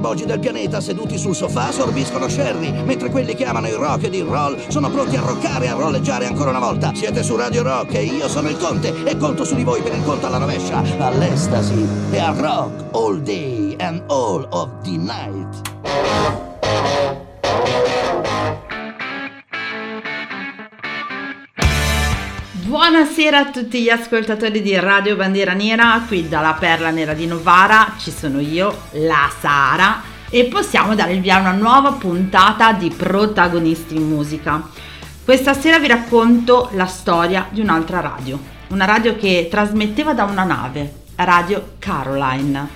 2009. Tutti i barbogi del pianeta seduti sul sofà sorbiscono sherry, mentre quelli che amano il rock ed il roll sono pronti a roccare e a rolleggiare ancora una volta. Siete su Radio Rock e io sono il Conte e conto su di voi per il conto alla rovescia, all'estasi e al rock all day and all of the night. Buonasera a tutti gli ascoltatori di Radio Bandiera Nera, qui dalla Perla Nera di Novara ci sono io, la Sara, e possiamo dare il via a una nuova puntata di Protagonisti in Musica. Questa sera vi racconto la storia di un'altra radio, una radio che trasmetteva da una nave, Radio Caroline.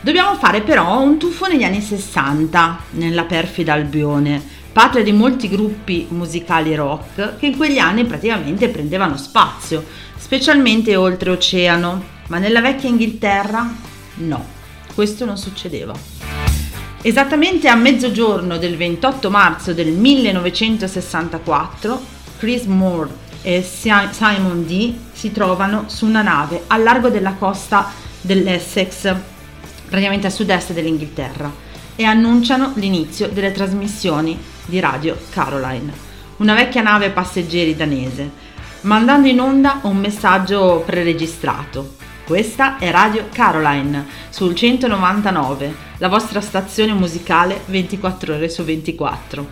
Dobbiamo fare però un tuffo negli anni 60, nella perfida Albione, patria di molti gruppi musicali rock che in quegli anni praticamente prendevano spazio, specialmente oltreoceano, ma nella vecchia Inghilterra no, questo non succedeva. Esattamente a mezzogiorno del 28 marzo del 1964, Chris Moore e Simon D si trovano su una nave al largo della costa dell'Essex, praticamente a sud-est dell'Inghilterra, e annunciano l'inizio delle trasmissioni di Radio Caroline, una vecchia nave passeggeri danese, mandando in onda un messaggio preregistrato. Questa è Radio Caroline sul 199, la vostra stazione musicale 24 ore su 24.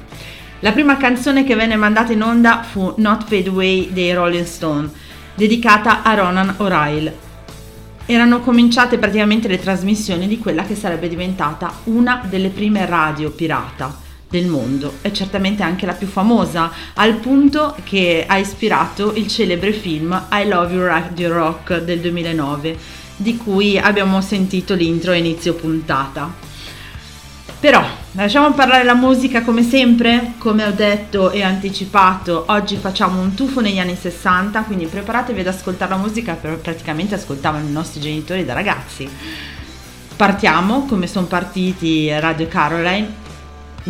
La prima canzone che venne mandata in onda fu Not Fade Away dei Rolling Stone, dedicata a Ronan O'Reilly. Erano cominciate praticamente le trasmissioni di quella che sarebbe diventata una delle prime radio pirata del mondo, è certamente anche la più famosa, al punto che ha ispirato il celebre film I Love You Radio Rock del 2009, di cui abbiamo sentito l'intro a inizio puntata. Però, lasciamo parlare la musica come sempre, come ho detto e anticipato, oggi facciamo un tuffo negli anni 60, quindi preparatevi ad ascoltare la musica che praticamente ascoltavano i nostri genitori da ragazzi. Partiamo, come sono partiti Radio Caroline,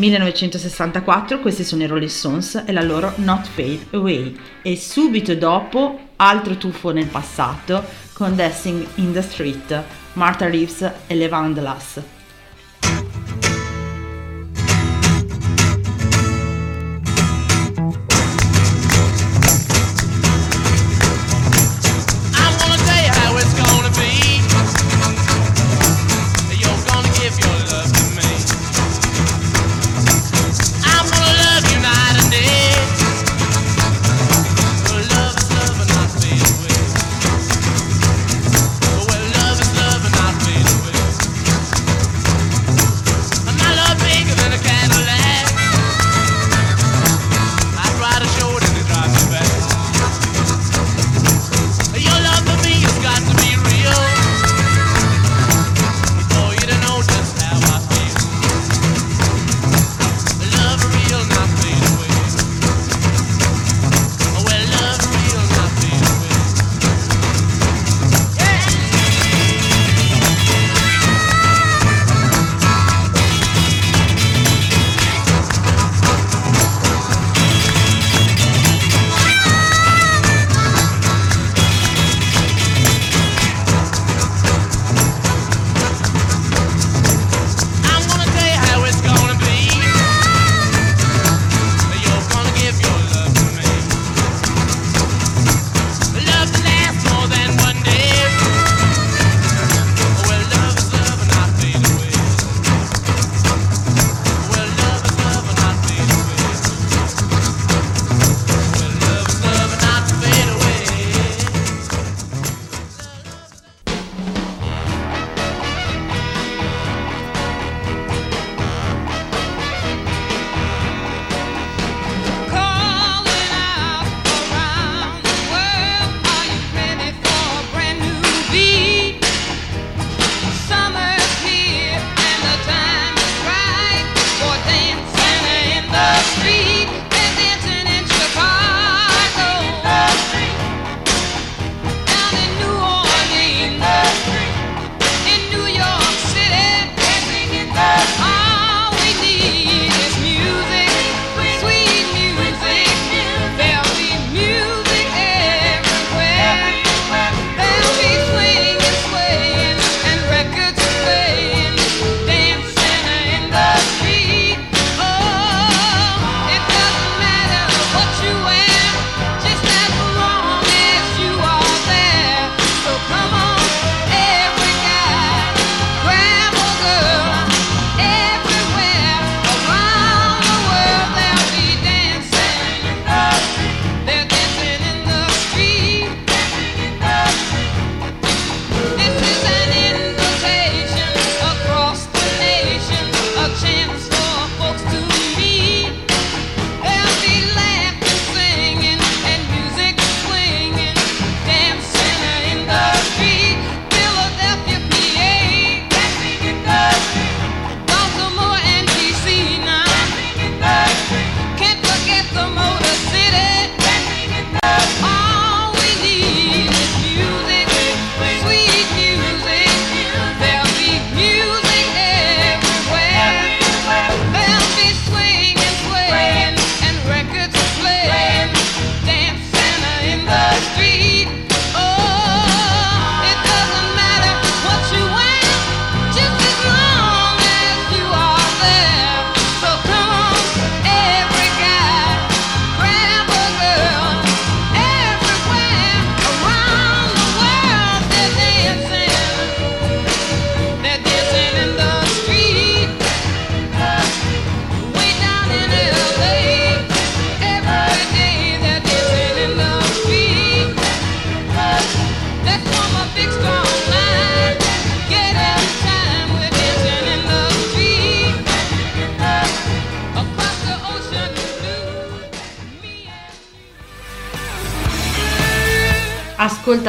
1964, questi sono i Rolling Stones e la loro Not Fade Away e subito dopo altro tuffo nel passato con Dancing in the Street, Martha Reeves e Levandelas.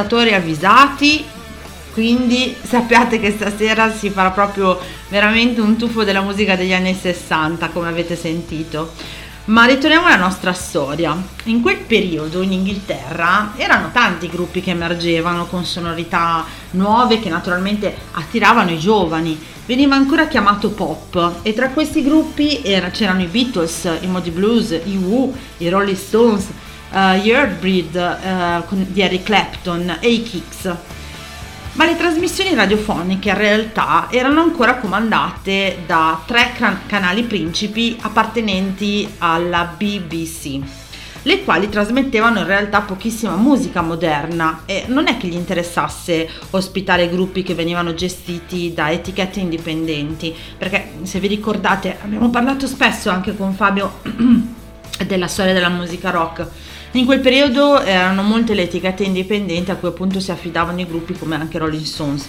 Ascoltatori avvisati, quindi sappiate che stasera si farà proprio veramente un tuffo della musica degli anni 60, come avete sentito. Ma ritorniamo alla nostra storia. In quel periodo in Inghilterra erano tanti gruppi che emergevano con sonorità nuove che naturalmente attiravano i giovani. Veniva ancora chiamato pop e tra questi gruppi era, c'erano i Beatles, i Modi Blues, i Who, i Rolling Stones, gli Earthbreed uh, di Eric Clapton e i Kicks. Ma le trasmissioni radiofoniche in realtà erano ancora comandate da tre can- canali principi appartenenti alla BBC, le quali trasmettevano in realtà pochissima musica moderna. E non è che gli interessasse ospitare gruppi che venivano gestiti da etichette indipendenti, perché se vi ricordate abbiamo parlato spesso anche con Fabio della storia della musica rock in quel periodo erano molte le etichette indipendenti a cui appunto si affidavano i gruppi come anche Rolling Stones.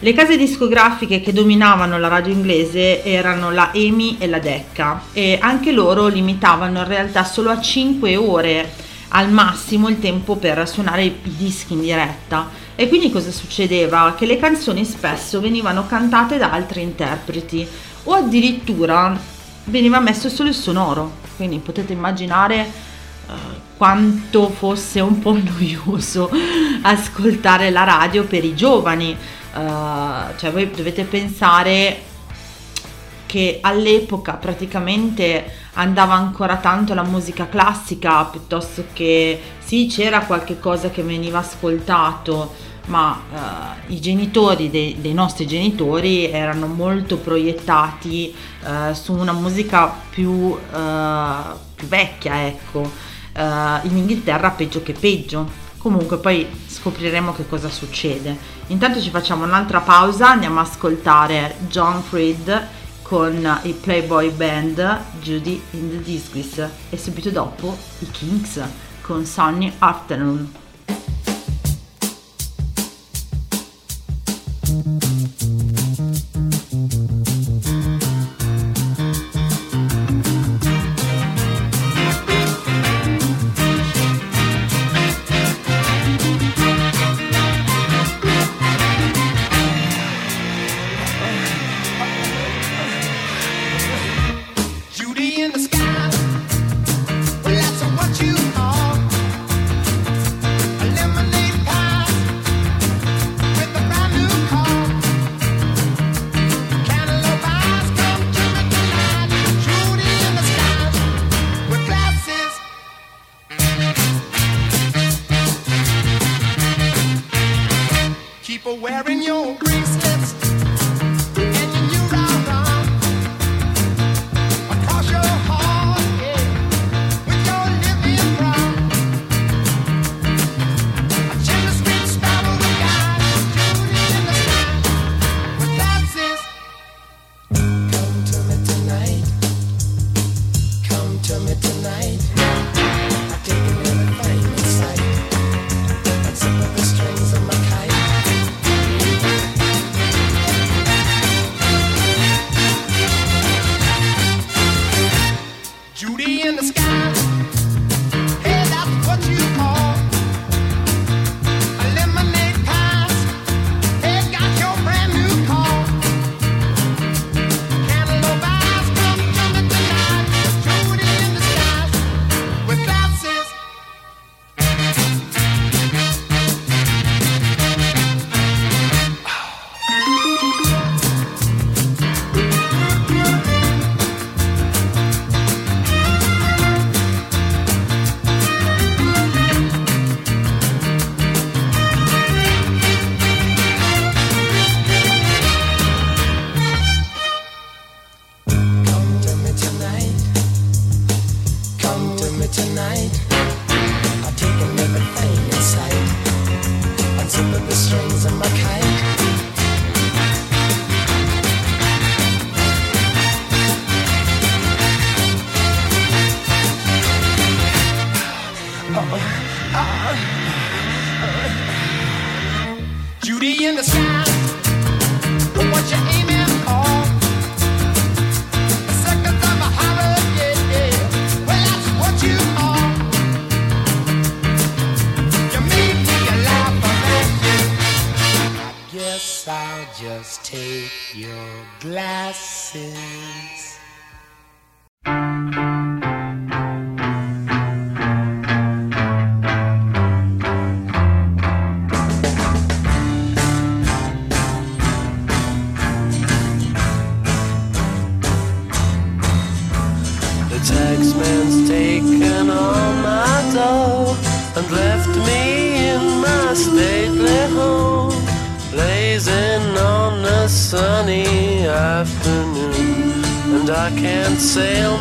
Le case discografiche che dominavano la radio inglese erano la EMI e la Decca e anche loro limitavano in realtà solo a 5 ore al massimo il tempo per suonare i dischi in diretta e quindi cosa succedeva? Che le canzoni spesso venivano cantate da altri interpreti o addirittura veniva messo solo il sonoro, quindi potete immaginare uh, quanto fosse un po' noioso ascoltare la radio per i giovani. Uh, cioè voi dovete pensare che all'epoca praticamente andava ancora tanto la musica classica piuttosto che sì c'era qualche cosa che veniva ascoltato ma uh, i genitori dei, dei, nostri genitori erano molto proiettati uh, su una musica più, più vecchia ecco uh, in Inghilterra peggio che peggio. Comunque poi scopriremo che cosa succede. Intanto ci facciamo un'altra pausa, andiamo a ascoltare John Fried con i Playboy Band Judy in the Disgrace e subito dopo i Kings con Sunny Afternoon.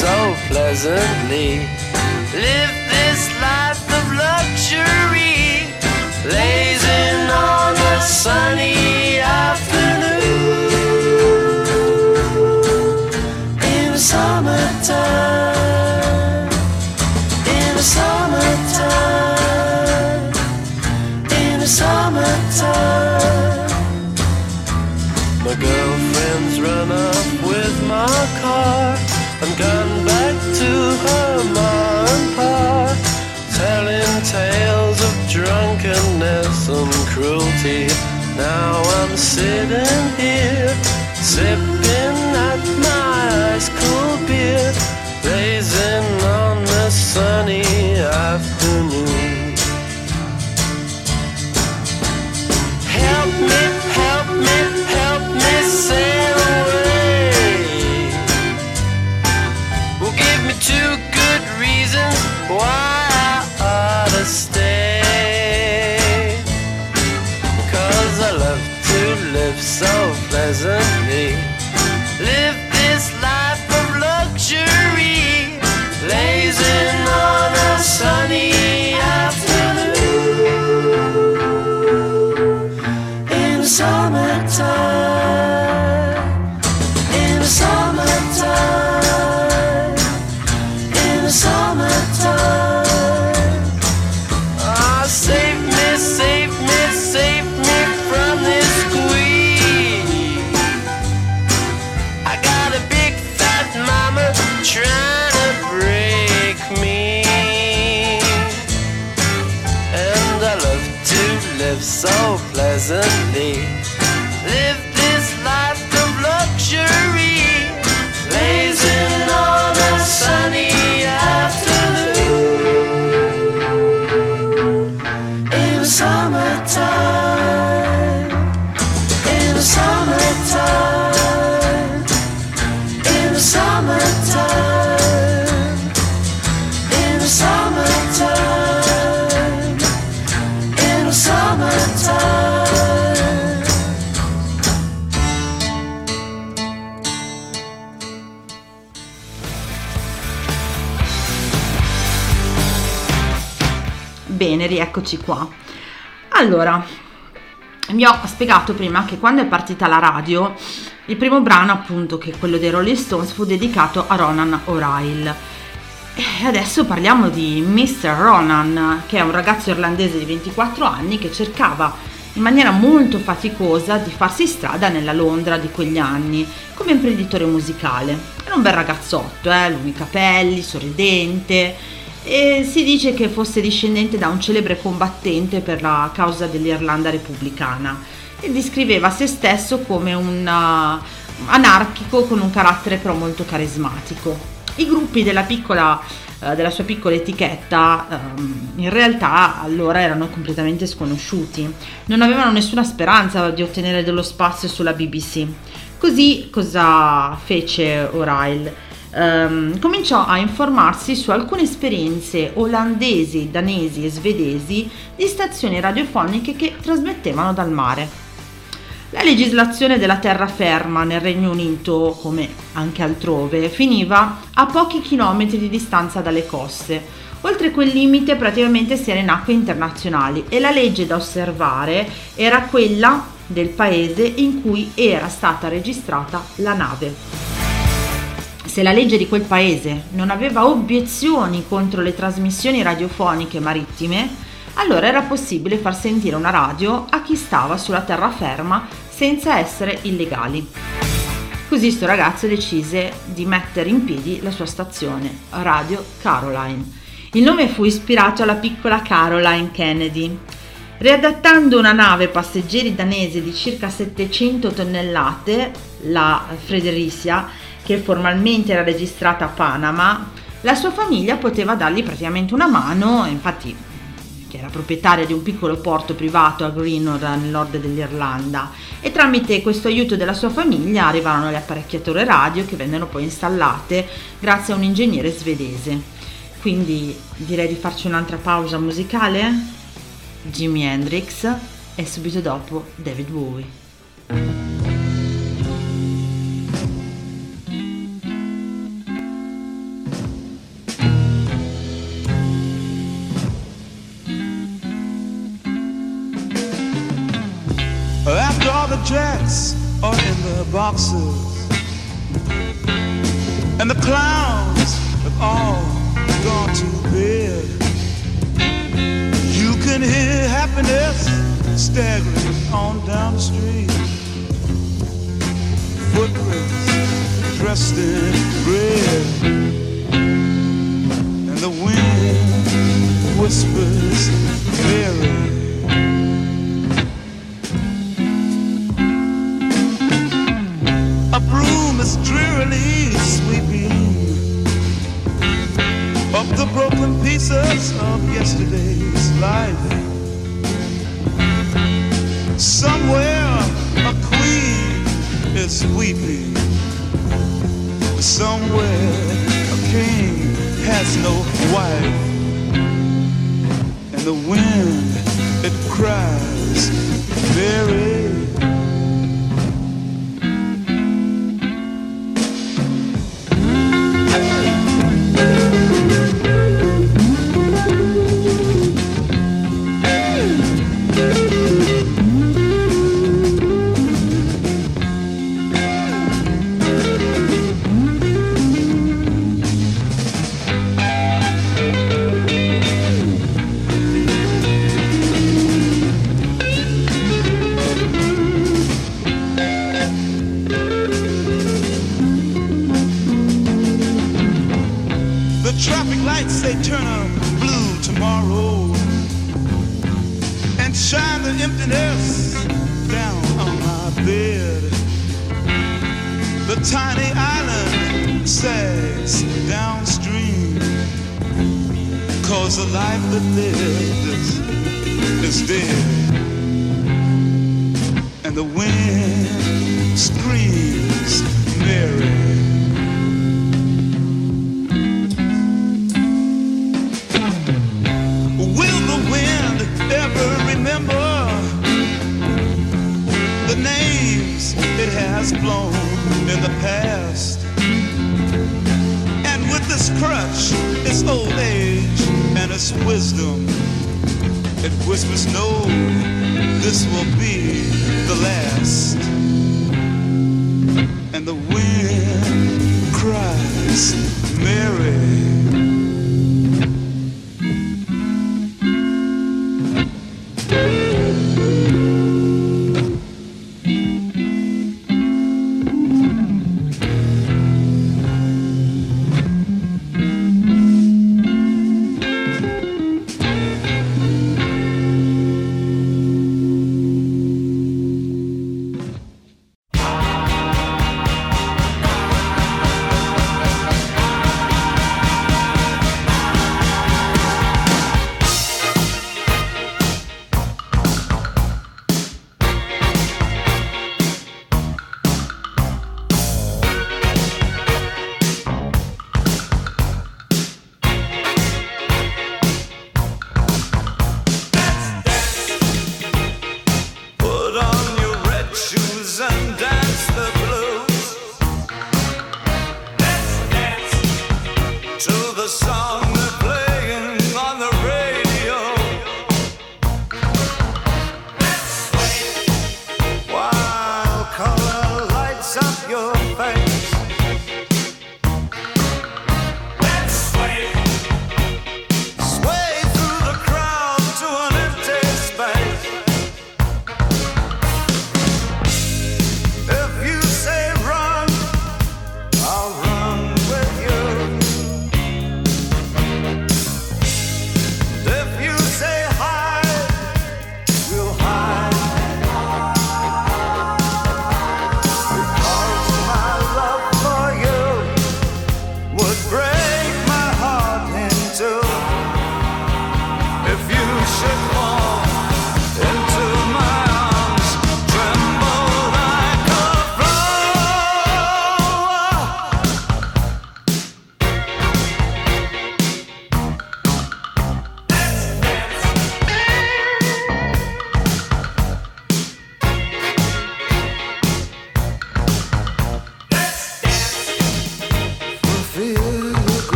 so pleasantly. Live this life of luxury, blazing on a sunny afternoon in the summertime. In the summertime. In the summertime. Drunkenness and cruelty. Now I'm sitting here, sipping Bene, rieccoci qua. Allora, vi ho spiegato prima che quando è partita la radio, il primo brano, appunto, che è quello dei Rolling Stones, fu dedicato a Ronan O'Reilly. E adesso parliamo di Mr. Ronan, che è un ragazzo irlandese di 24 anni che cercava in maniera molto faticosa di farsi strada nella Londra di quegli anni come imprenditore musicale. Era un bel ragazzotto, eh? lunghi capelli, sorridente e si dice che fosse discendente da un celebre combattente per la causa dell'Irlanda repubblicana e descriveva se stesso come un uh, anarchico con un carattere però molto carismatico. I gruppi della, piccola, uh, della sua piccola etichetta um, in realtà allora erano completamente sconosciuti, non avevano nessuna speranza di ottenere dello spazio sulla BBC. Così cosa fece O'Reilly? Um, cominciò a informarsi su alcune esperienze olandesi, danesi e svedesi di stazioni radiofoniche che trasmettevano dal mare. La legislazione della terraferma nel Regno Unito, come anche altrove, finiva a pochi chilometri di distanza dalle coste, Oltre quel limite praticamente si era in acque internazionali e la legge da osservare era quella del paese in cui era stata registrata la nave. Se la legge di quel paese non aveva obiezioni contro le trasmissioni radiofoniche marittime, allora era possibile far sentire una radio a chi stava sulla terraferma senza essere illegali. Così sto ragazzo decise di mettere in piedi la sua stazione, Radio Caroline. Il nome fu ispirato alla piccola Caroline Kennedy. Riadattando una nave passeggeri danese di circa 700 tonnellate, la Fredericia, che formalmente era registrata a Panama, la sua famiglia poteva dargli praticamente una mano, infatti che era proprietaria di un piccolo porto privato a Greenwood nel nord dell'Irlanda e tramite questo aiuto della sua famiglia arrivarono le apparecchiature radio che vennero poi installate grazie a un ingegnere svedese. Quindi direi di farci un'altra pausa musicale? Jimi Hendrix e subito dopo David Bowie. Staggering on down the street. Footprints dressed in red,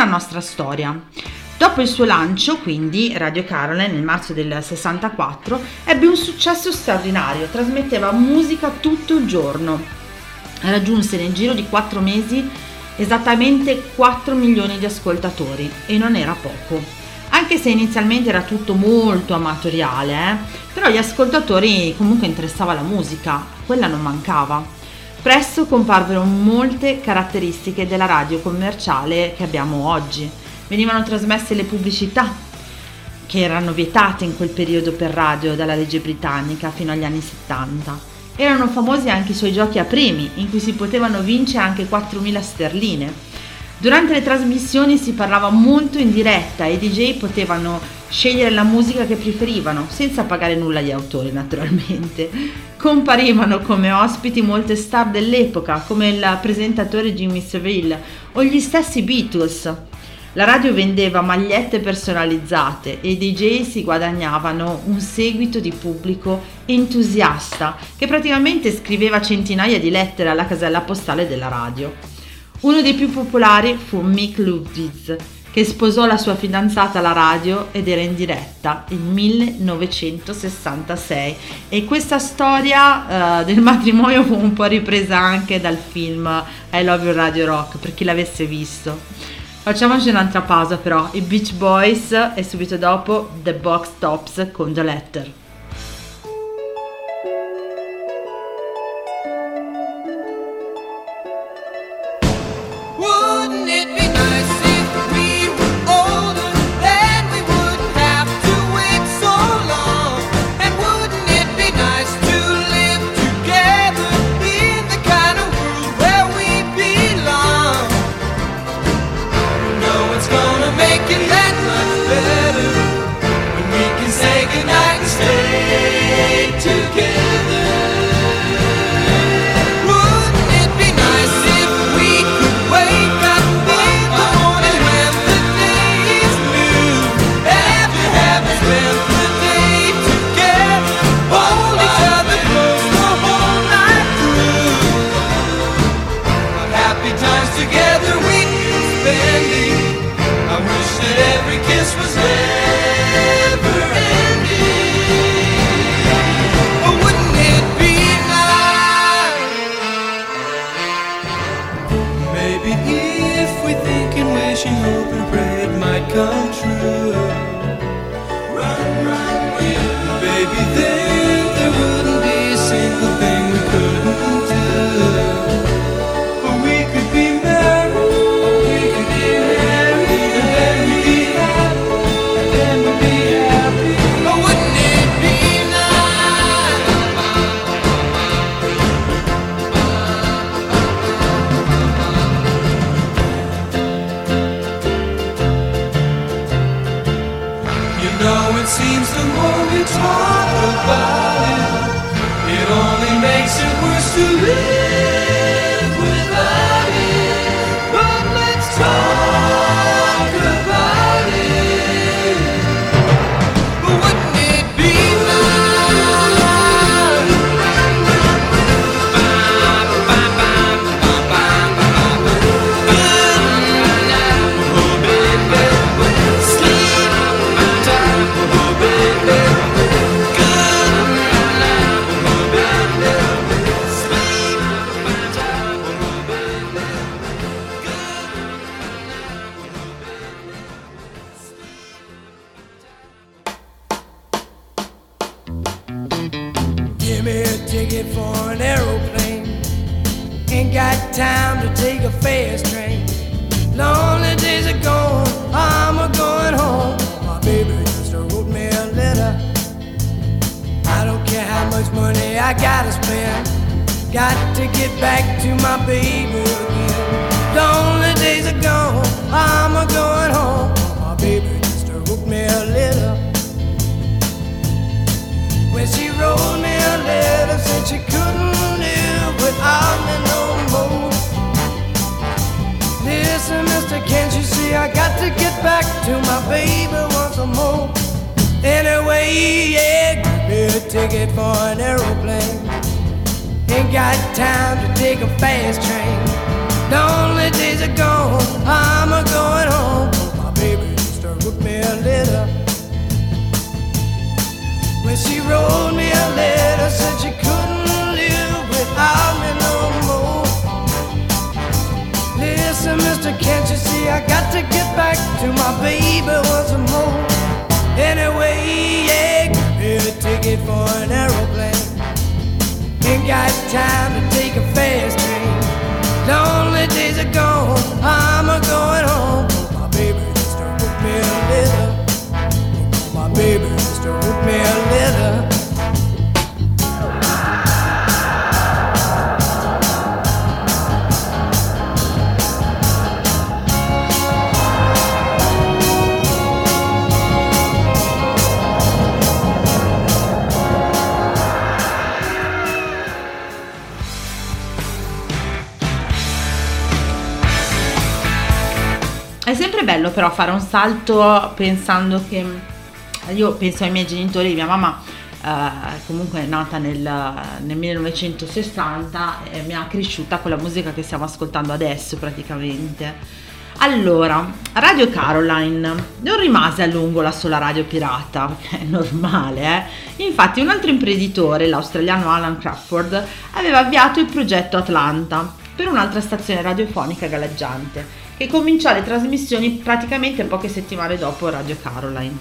Alla nostra storia. Dopo il suo lancio, quindi, Radio Caroline nel marzo del 64 ebbe un successo straordinario, trasmetteva musica tutto il giorno. Raggiunse nel giro di 4 mesi esattamente 4 milioni di ascoltatori e non era poco. Anche se inizialmente era tutto molto amatoriale, eh, però gli ascoltatori comunque interessava la musica, quella non mancava. Presto comparvero molte caratteristiche della radio commerciale che abbiamo oggi. Venivano trasmesse le pubblicità, che erano vietate in quel periodo per radio dalla legge britannica fino agli anni 70. Erano famosi anche i suoi giochi a premi, in cui si potevano vincere anche 4.000 sterline. Durante le trasmissioni si parlava molto in diretta e i DJ potevano scegliere la musica che preferivano, senza pagare nulla agli autori naturalmente. Comparivano come ospiti molte star dell'epoca, come il presentatore Jimmy Savile o gli stessi Beatles. La radio vendeva magliette personalizzate e i DJ si guadagnavano un seguito di pubblico entusiasta che praticamente scriveva centinaia di lettere alla casella postale della radio. Uno dei più popolari fu Mick Ludwig, che sposò la sua fidanzata alla radio ed era in diretta nel 1966 e questa storia uh, del matrimonio fu un po' ripresa anche dal film I Love You Radio Rock per chi l'avesse visto. Facciamoci un'altra pausa però, i Beach Boys e subito dopo The Box Tops con The Letter. Christmas Day. I gotta spend. Got to get back to my baby again. Lonely days are gone, I'm a going home. My baby just wrote me a letter. When she wrote me a letter, said she couldn't live without me no more. Listen, mister, can't you see I got to get back to my baby once more? Anyway, yeah, give me a ticket for an aeroplane. Ain't got time to take a fast train. Lonely days are gone, I'm a going home. My baby to wrote me a letter. When she wrote me a letter, said she couldn't live without me no more. Listen, mister, can't you see I got to get back to my baby once more? Anyway, yeah, get a ticket for an aeroplane. Ain't got time to take a fast train. Lonely days are gone, I'm a going home. My baby just wrote me a letter. My baby just wrote me a letter. È sempre bello però fare un salto pensando che io penso ai miei genitori, mia mamma eh, comunque è nata nel, nel 1960 e mi ha cresciuta con la musica che stiamo ascoltando adesso praticamente. Allora, Radio Caroline non rimase a lungo la sola radio pirata, è normale, eh? Infatti un altro imprenditore, l'australiano Alan Crawford, aveva avviato il progetto Atlanta per un'altra stazione radiofonica galleggiante che cominciò le trasmissioni praticamente poche settimane dopo Radio Caroline.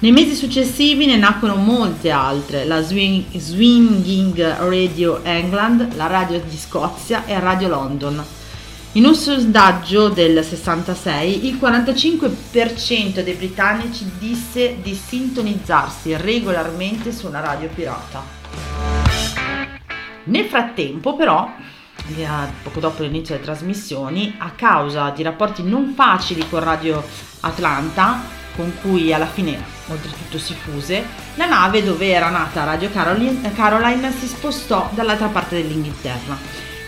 Nei mesi successivi ne nacquero molte altre, la Swing- Swinging Radio England, la Radio di Scozia e Radio London. In un sondaggio del 66 il 45% dei britannici disse di sintonizzarsi regolarmente su una radio pirata. Nel frattempo però, poco dopo l'inizio delle trasmissioni, a causa di rapporti non facili con Radio Atlanta, con cui alla fine oltretutto si fuse, la nave dove era nata Radio Caroline, Caroline si spostò dall'altra parte dell'Inghilterra,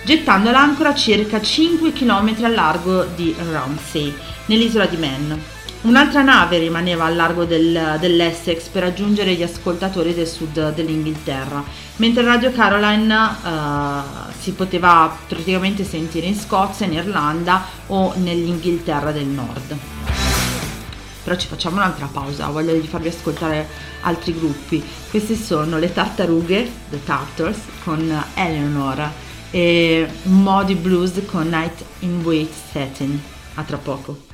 gettando l'ancora a circa 5 km al largo di Ramsey, nell'isola di Man. Un'altra nave rimaneva al largo del- dell'Essex per raggiungere gli ascoltatori del sud dell'Inghilterra, mentre Radio Caroline eh, si poteva praticamente sentire in Scozia, in Irlanda o nell'Inghilterra del nord. Però ci facciamo un'altra pausa, voglio farvi ascoltare altri gruppi. Questi sono le Tartarughe, The Tartars, con Eleanor e Modi Blues con Night in Wait Setting. A tra poco.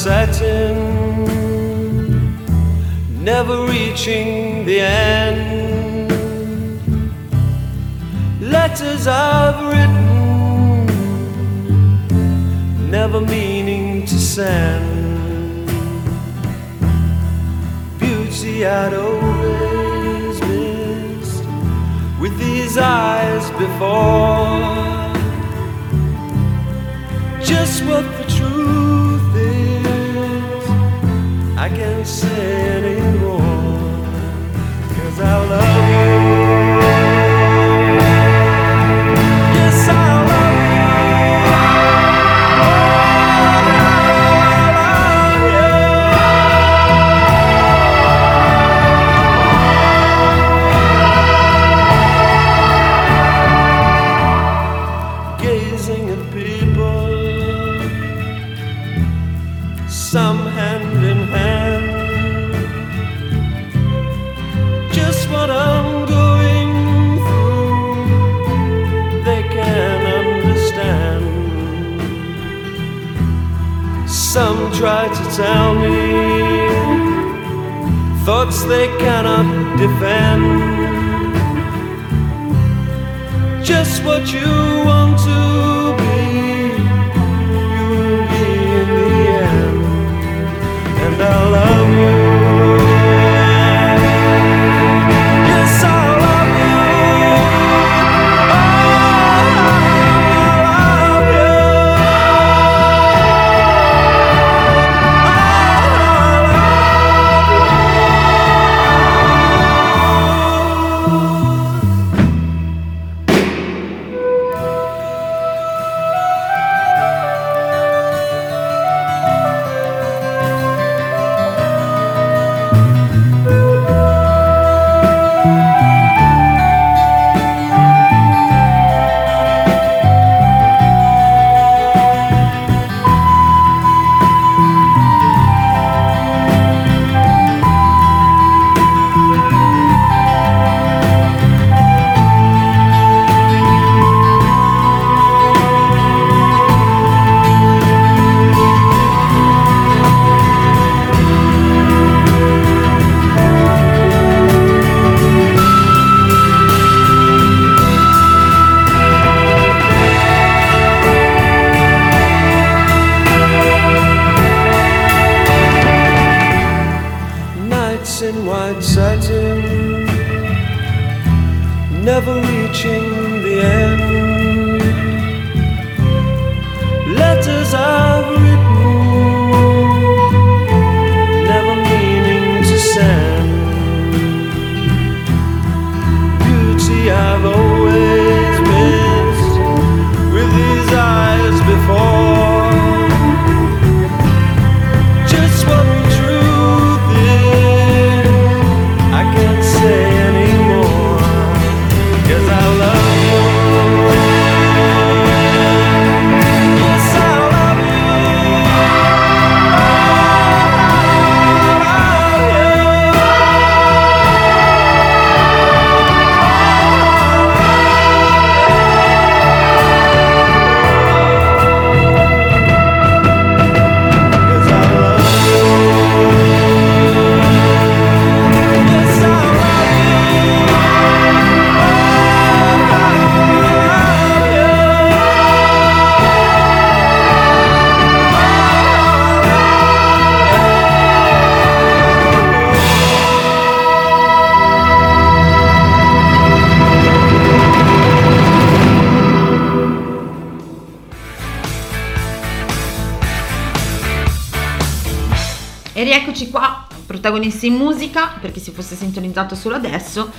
In satin, never reaching the end. Letters I've written, never meaning to send. Beauty I'd always missed with these eyes before. E rieccoci qua, protagonisti in musica, per chi si fosse sintonizzato solo adesso,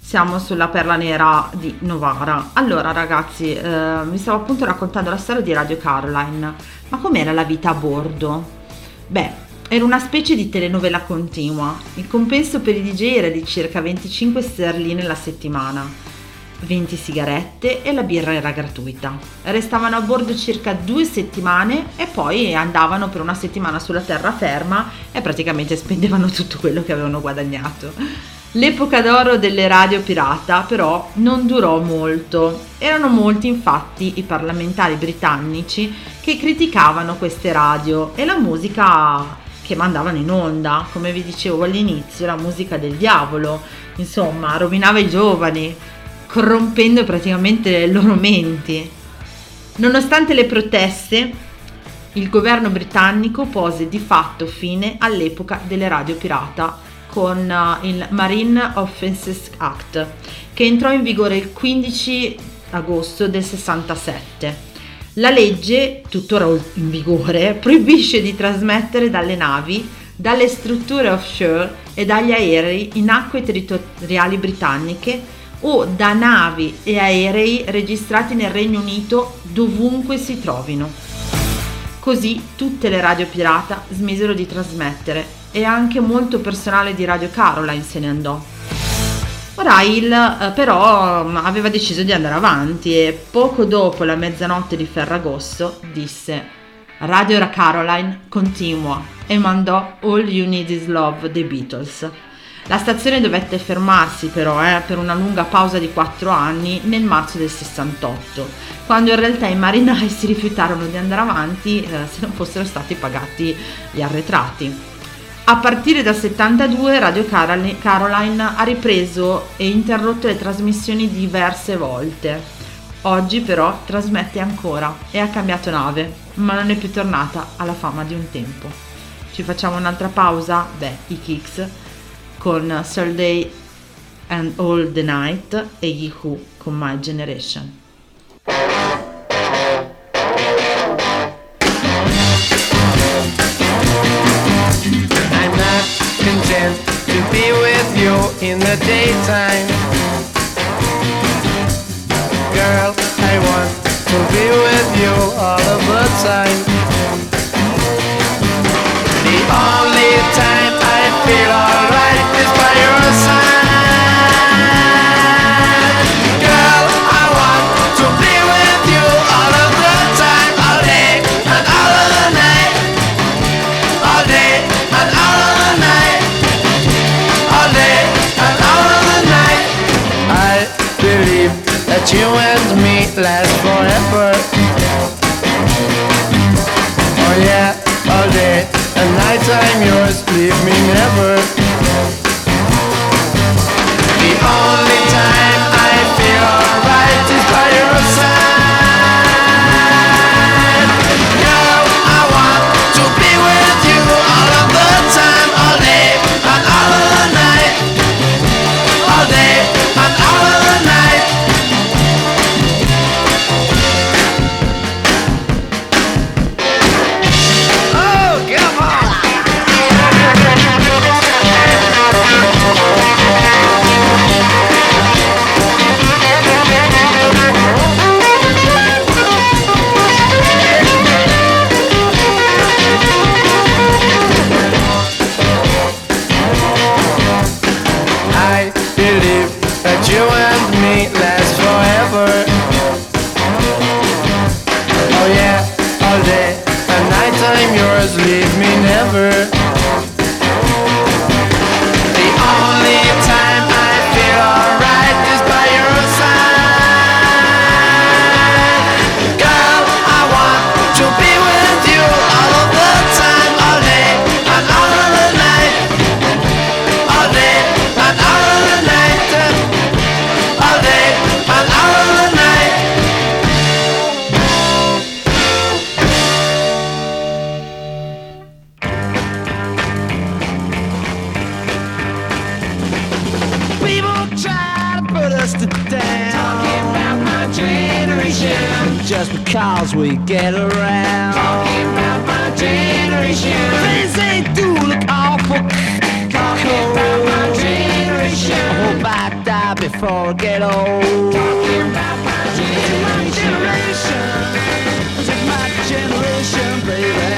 siamo sulla Perla Nera di Novara. Allora ragazzi, eh, vi stavo appunto raccontando la storia di Radio Caroline, ma com'era la vita a bordo? Beh, era una specie di telenovela continua, il compenso per i DJ era di circa 25 sterline la settimana. 20 sigarette e la birra era gratuita. Restavano a bordo circa due settimane e poi andavano per una settimana sulla terraferma e praticamente spendevano tutto quello che avevano guadagnato. L'epoca d'oro delle radio pirata però non durò molto. Erano molti infatti i parlamentari britannici che criticavano queste radio e la musica che mandavano in onda, come vi dicevo all'inizio, la musica del diavolo, insomma, rovinava i giovani, corrompendo praticamente le loro menti. Nonostante le proteste, il governo britannico pose di fatto fine all'epoca delle radio pirata con eh, il Marine Offenses Act, che entrò in vigore il 15 agosto del 67. La legge, tuttora in vigore, proibisce di trasmettere dalle navi, dalle strutture offshore e dagli aerei in acque territoriali britanniche o da navi e aerei registrati nel Regno Unito dovunque si trovino. Così tutte le radio pirata smisero di trasmettere e anche molto personale di Radio Caroline se ne andò. O'Reilly eh, però mm, aveva deciso di andare avanti e poco dopo la mezzanotte di Ferragosto disse Radio Caroline continua e mandò All You Need Is Love dei Beatles. La stazione dovette fermarsi però eh, per una lunga pausa di 4 anni nel marzo del 68, quando in realtà i marinai si rifiutarono di andare avanti eh, se non fossero stati pagati gli arretrati. A partire dal 72 Radio Caroli- Caroline ha ripreso e interrotto le trasmissioni diverse volte. Oggi però trasmette ancora e ha cambiato nave, ma non è più tornata alla fama di un tempo. Ci facciamo un'altra pausa? Beh, i Kicks con Sunday and All the Night e Who con My Generation. I'm not content to be with you in the daytime. Girl, I want to be with you all of the time. Last forever. Oh yeah, all day and night I'm yours, leave me never. The Just because we get around. Talking about my generation. Things they do look awful. Talking about my generation. I hope I die before I get old. Talking about my generation. It's my generation, baby.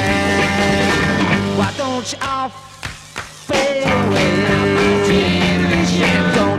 Why don't you all fade away?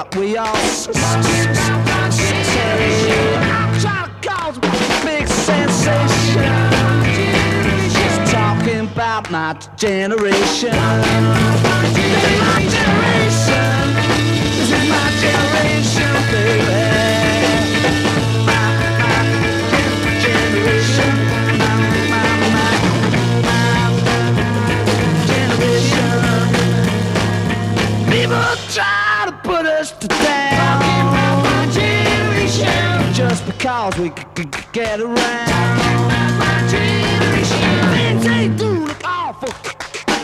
what we all say. To cause a big sensation. Just talking about my generation. This is my generation. This is my generation, baby. My, my generation. My, my, cause we could get around. My generation, they do look awful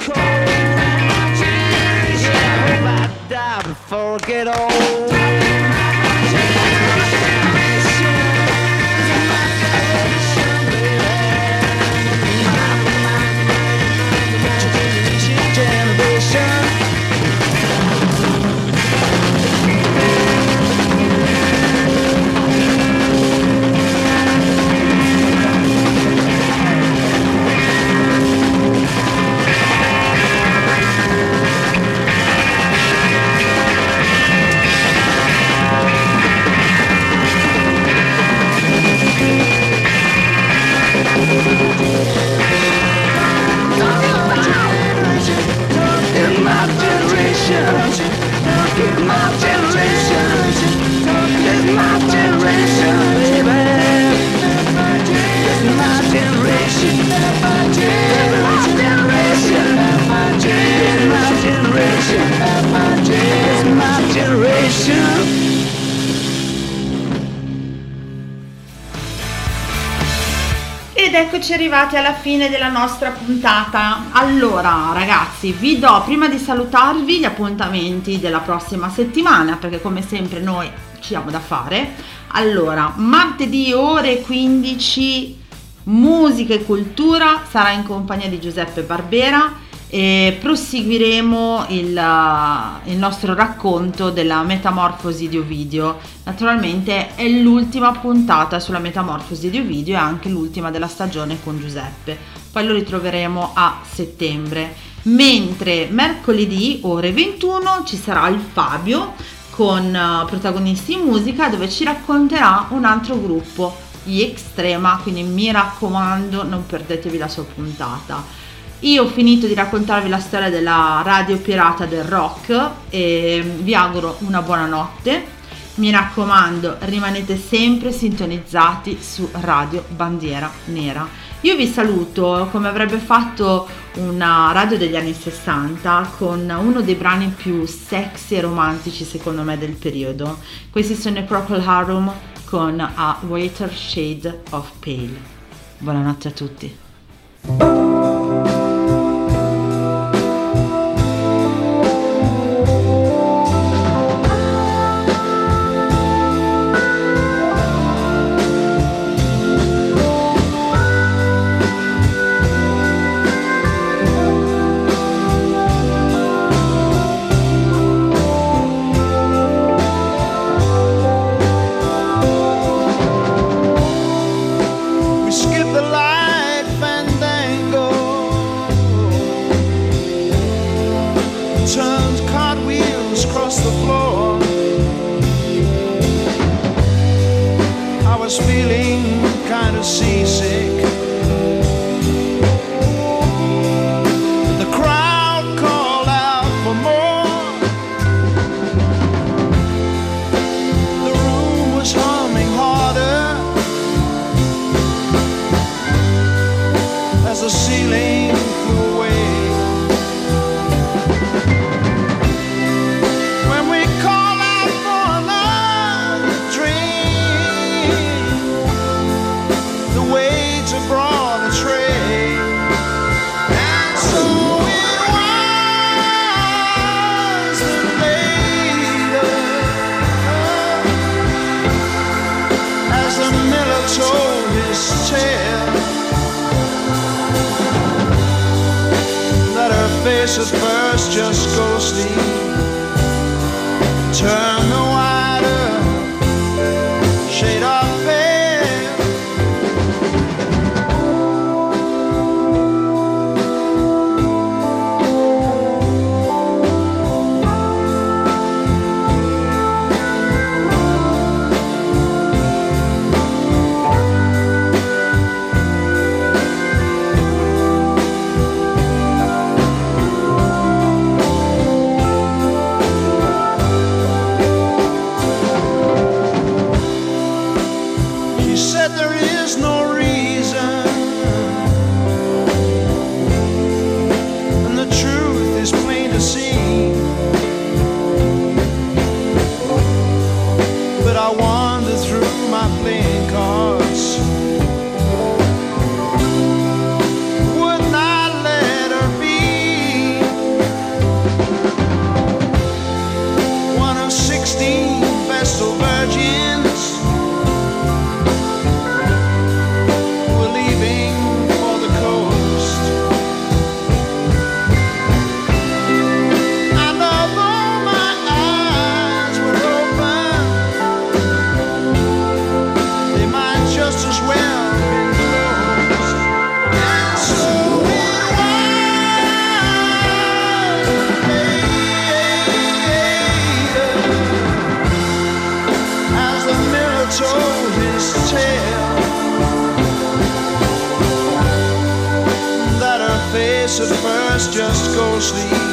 cold. My generation, I hope I die before I get old. It's my generation. Ed eccoci arrivati alla fine della nostra puntata. Allora, ragazzi, vi do prima di salutarvi gli appuntamenti della prossima settimana, perché come sempre noi ci abbiamo da fare. Allora, martedì ore 15 musica e cultura sarà in compagnia di Giuseppe Barbera e proseguiremo il, uh, il nostro racconto della metamorfosi di Ovidio. Naturalmente è l'ultima puntata sulla metamorfosi di Ovidio e anche l'ultima della stagione con Giuseppe. Poi lo ritroveremo a settembre. Mentre mercoledì ore 21 ci sarà il Fabio con uh, protagonisti in musica dove ci racconterà un altro gruppo, gli Extrema, quindi mi raccomando non perdetevi la sua puntata. Io ho finito di raccontarvi la storia della radio pirata del rock e vi auguro una buona notte. Mi raccomando, rimanete sempre sintonizzati su Radio Bandiera Nera. Io vi saluto come avrebbe fatto una radio degli anni 60 con uno dei brani più sexy e romantici secondo me del periodo. Questi sono i Procol Harum con A Waiter Shade of Pale. Buonanotte a tutti. Kind of seasick. I wander through my playing car. just go sleep.